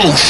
Oh,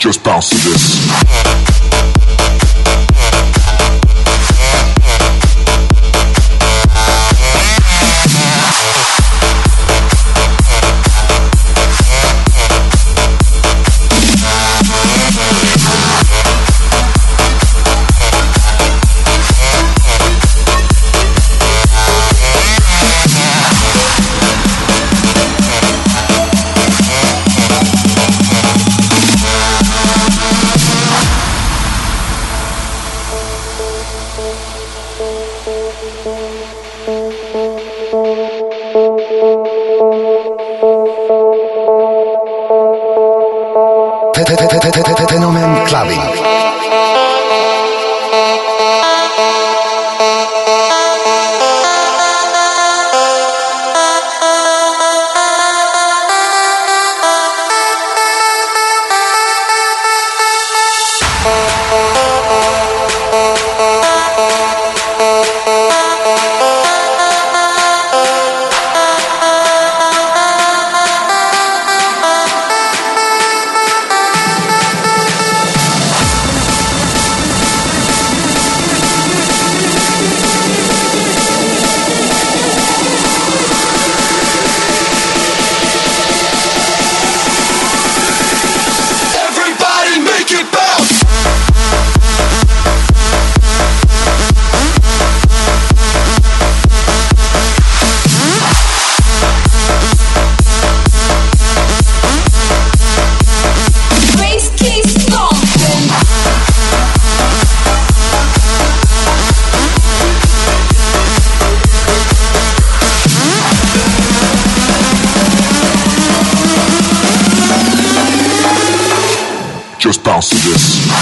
Just bounce to this. bounciness.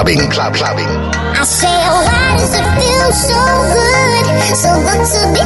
clubbing, club, clubbing. I say, oh, why does it feel so good? So good to be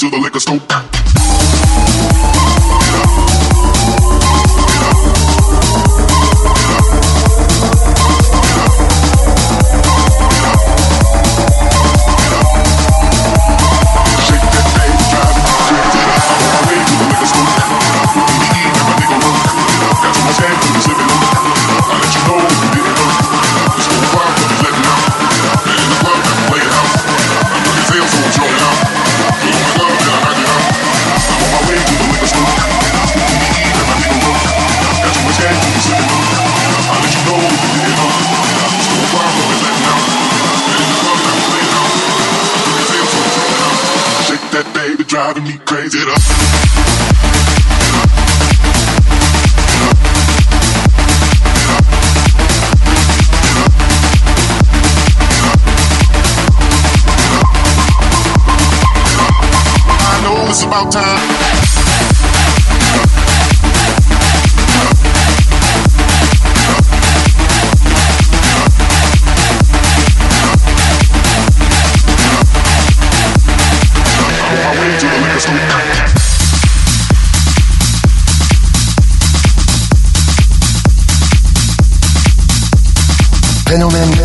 to the liquor store.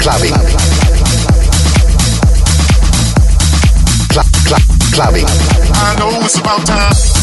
Clubbing. Club, club, clubbing. I know it's about time.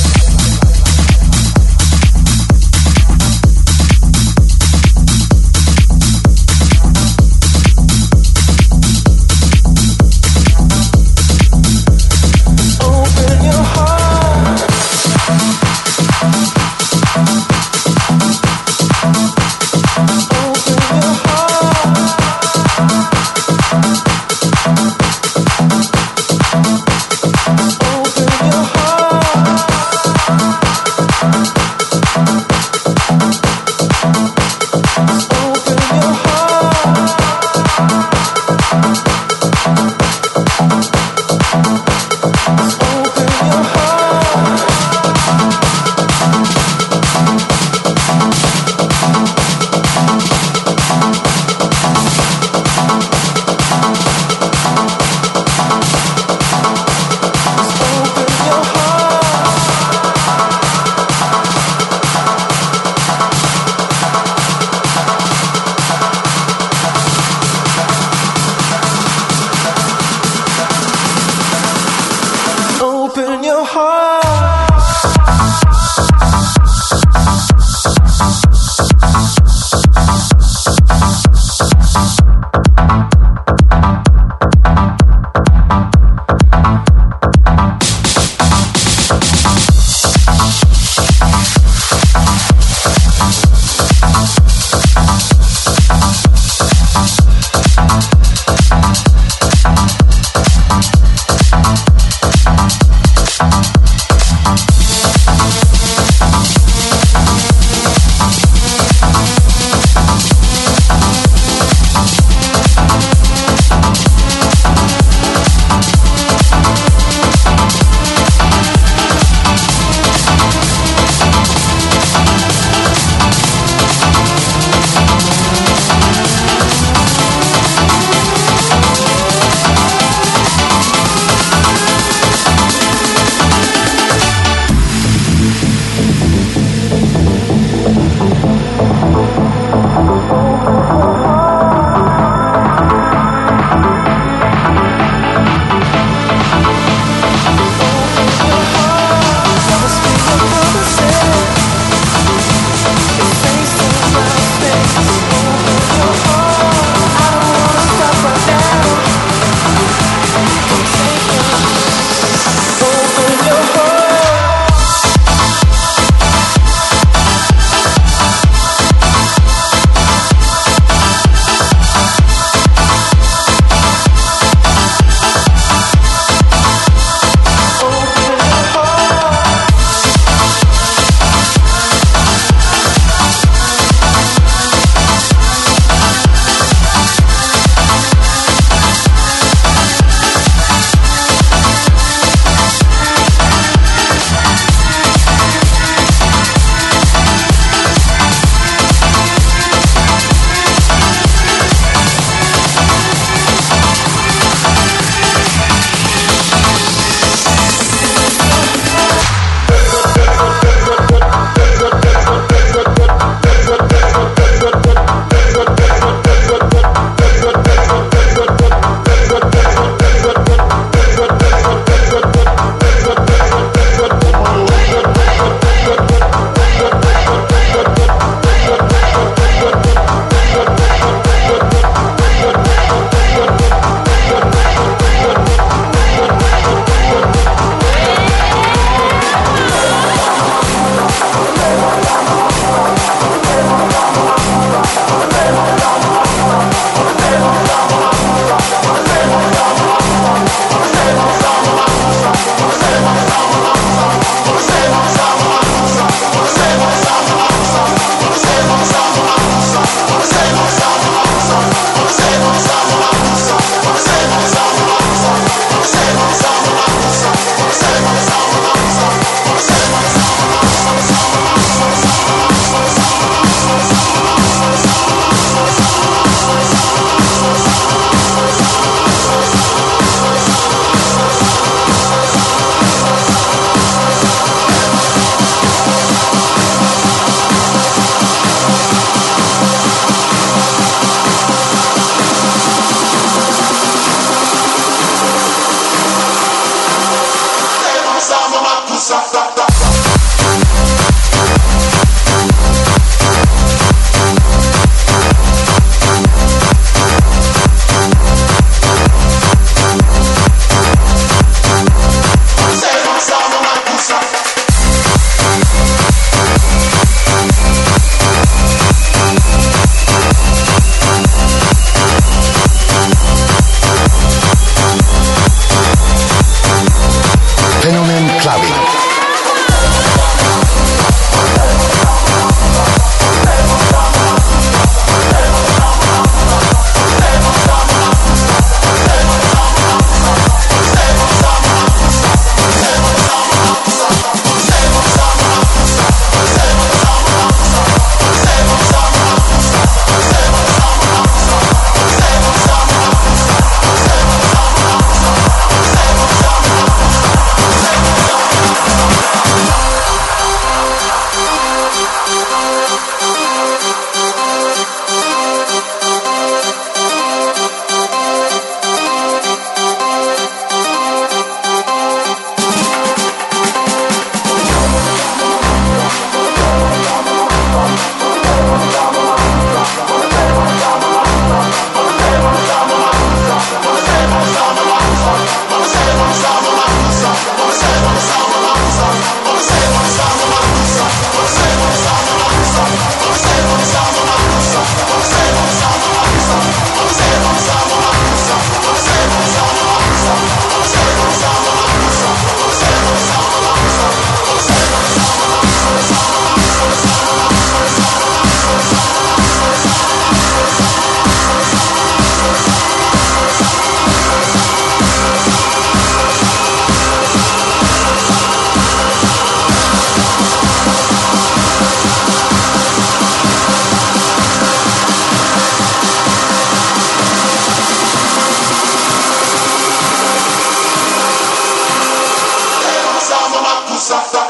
sa sa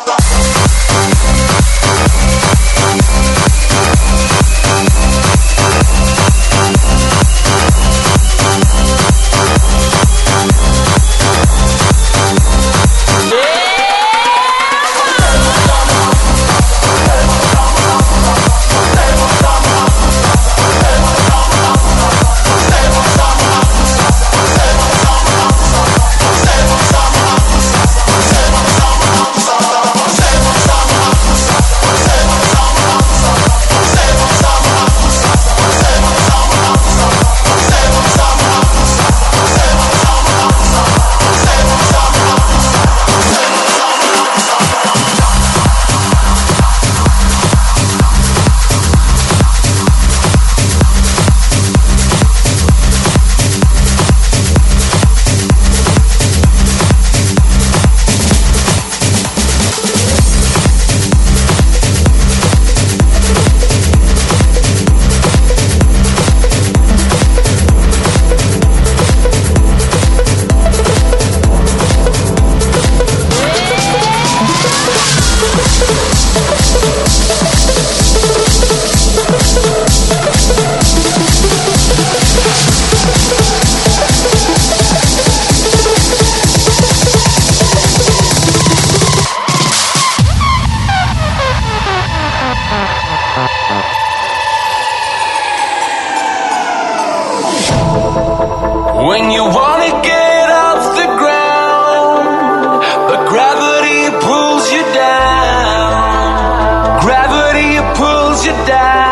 you down.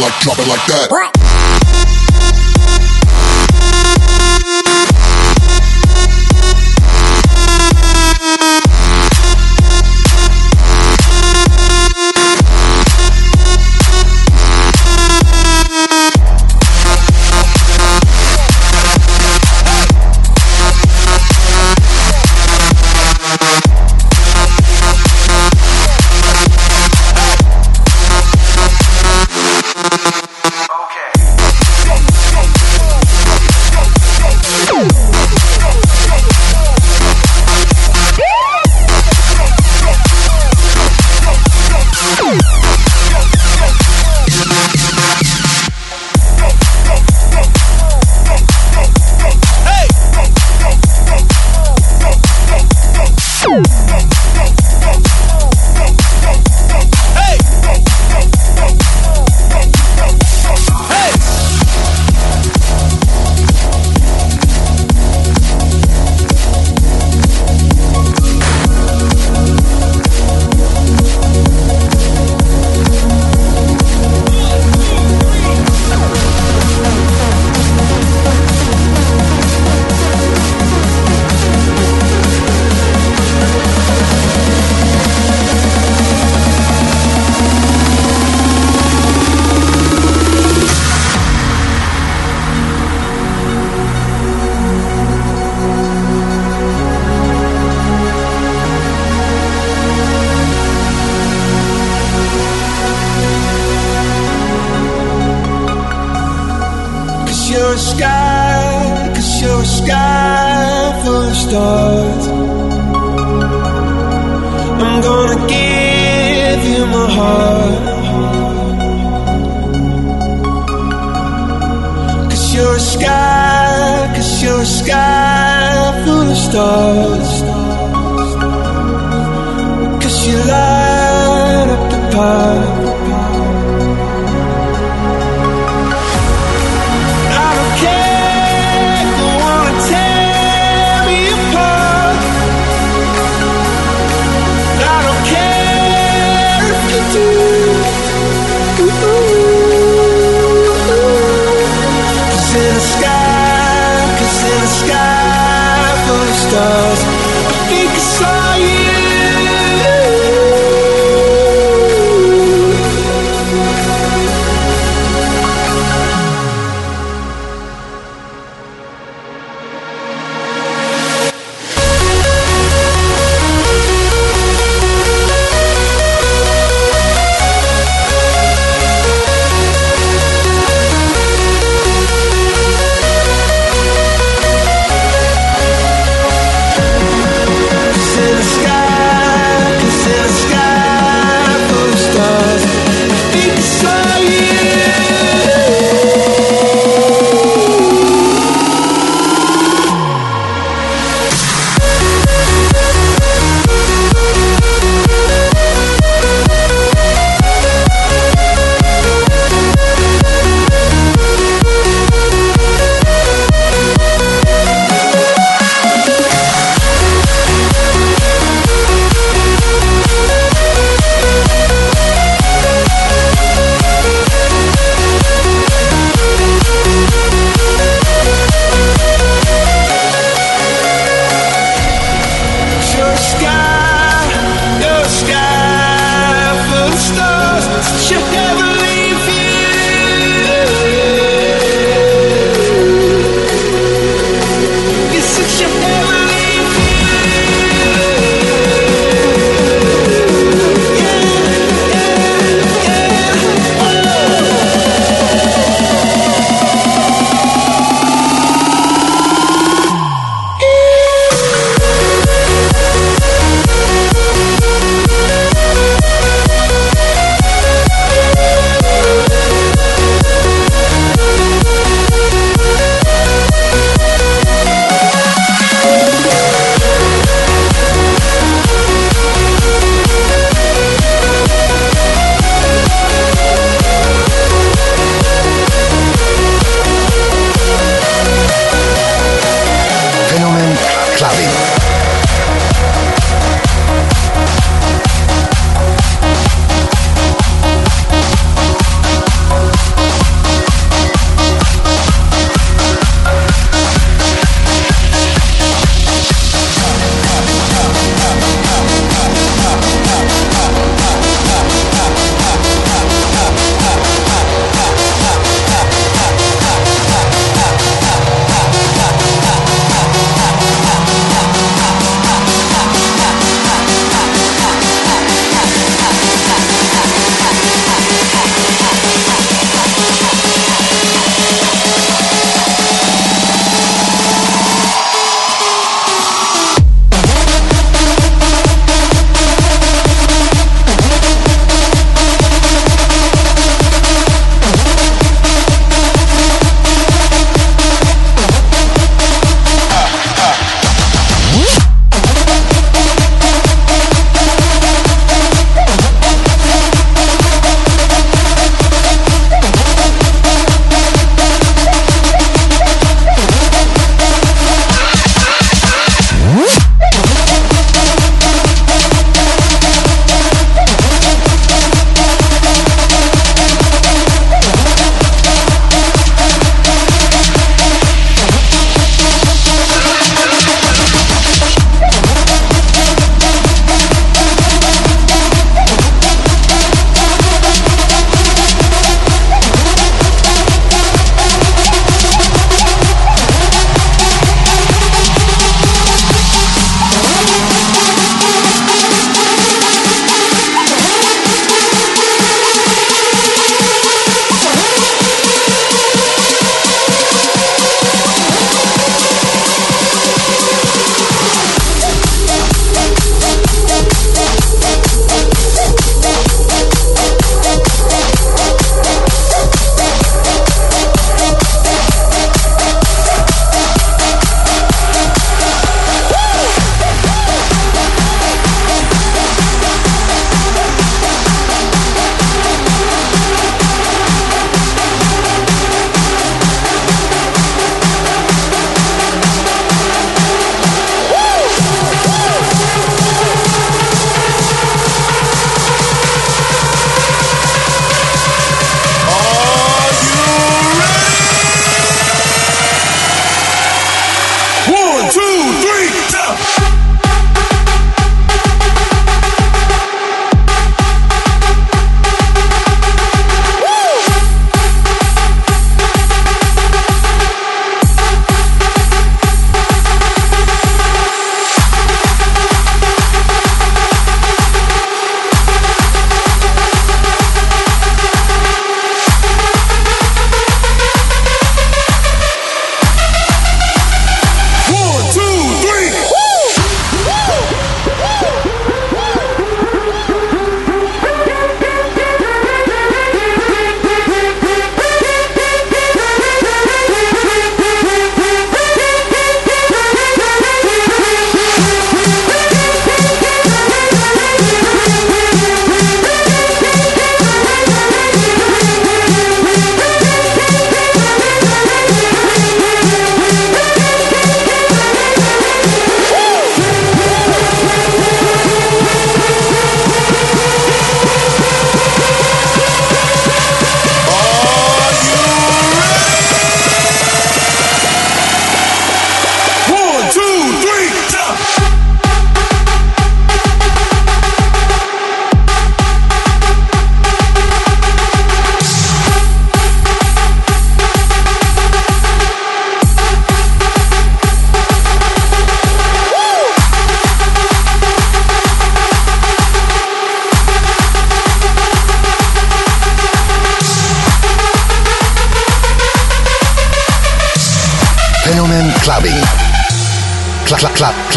Like, drop it like that.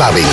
saben.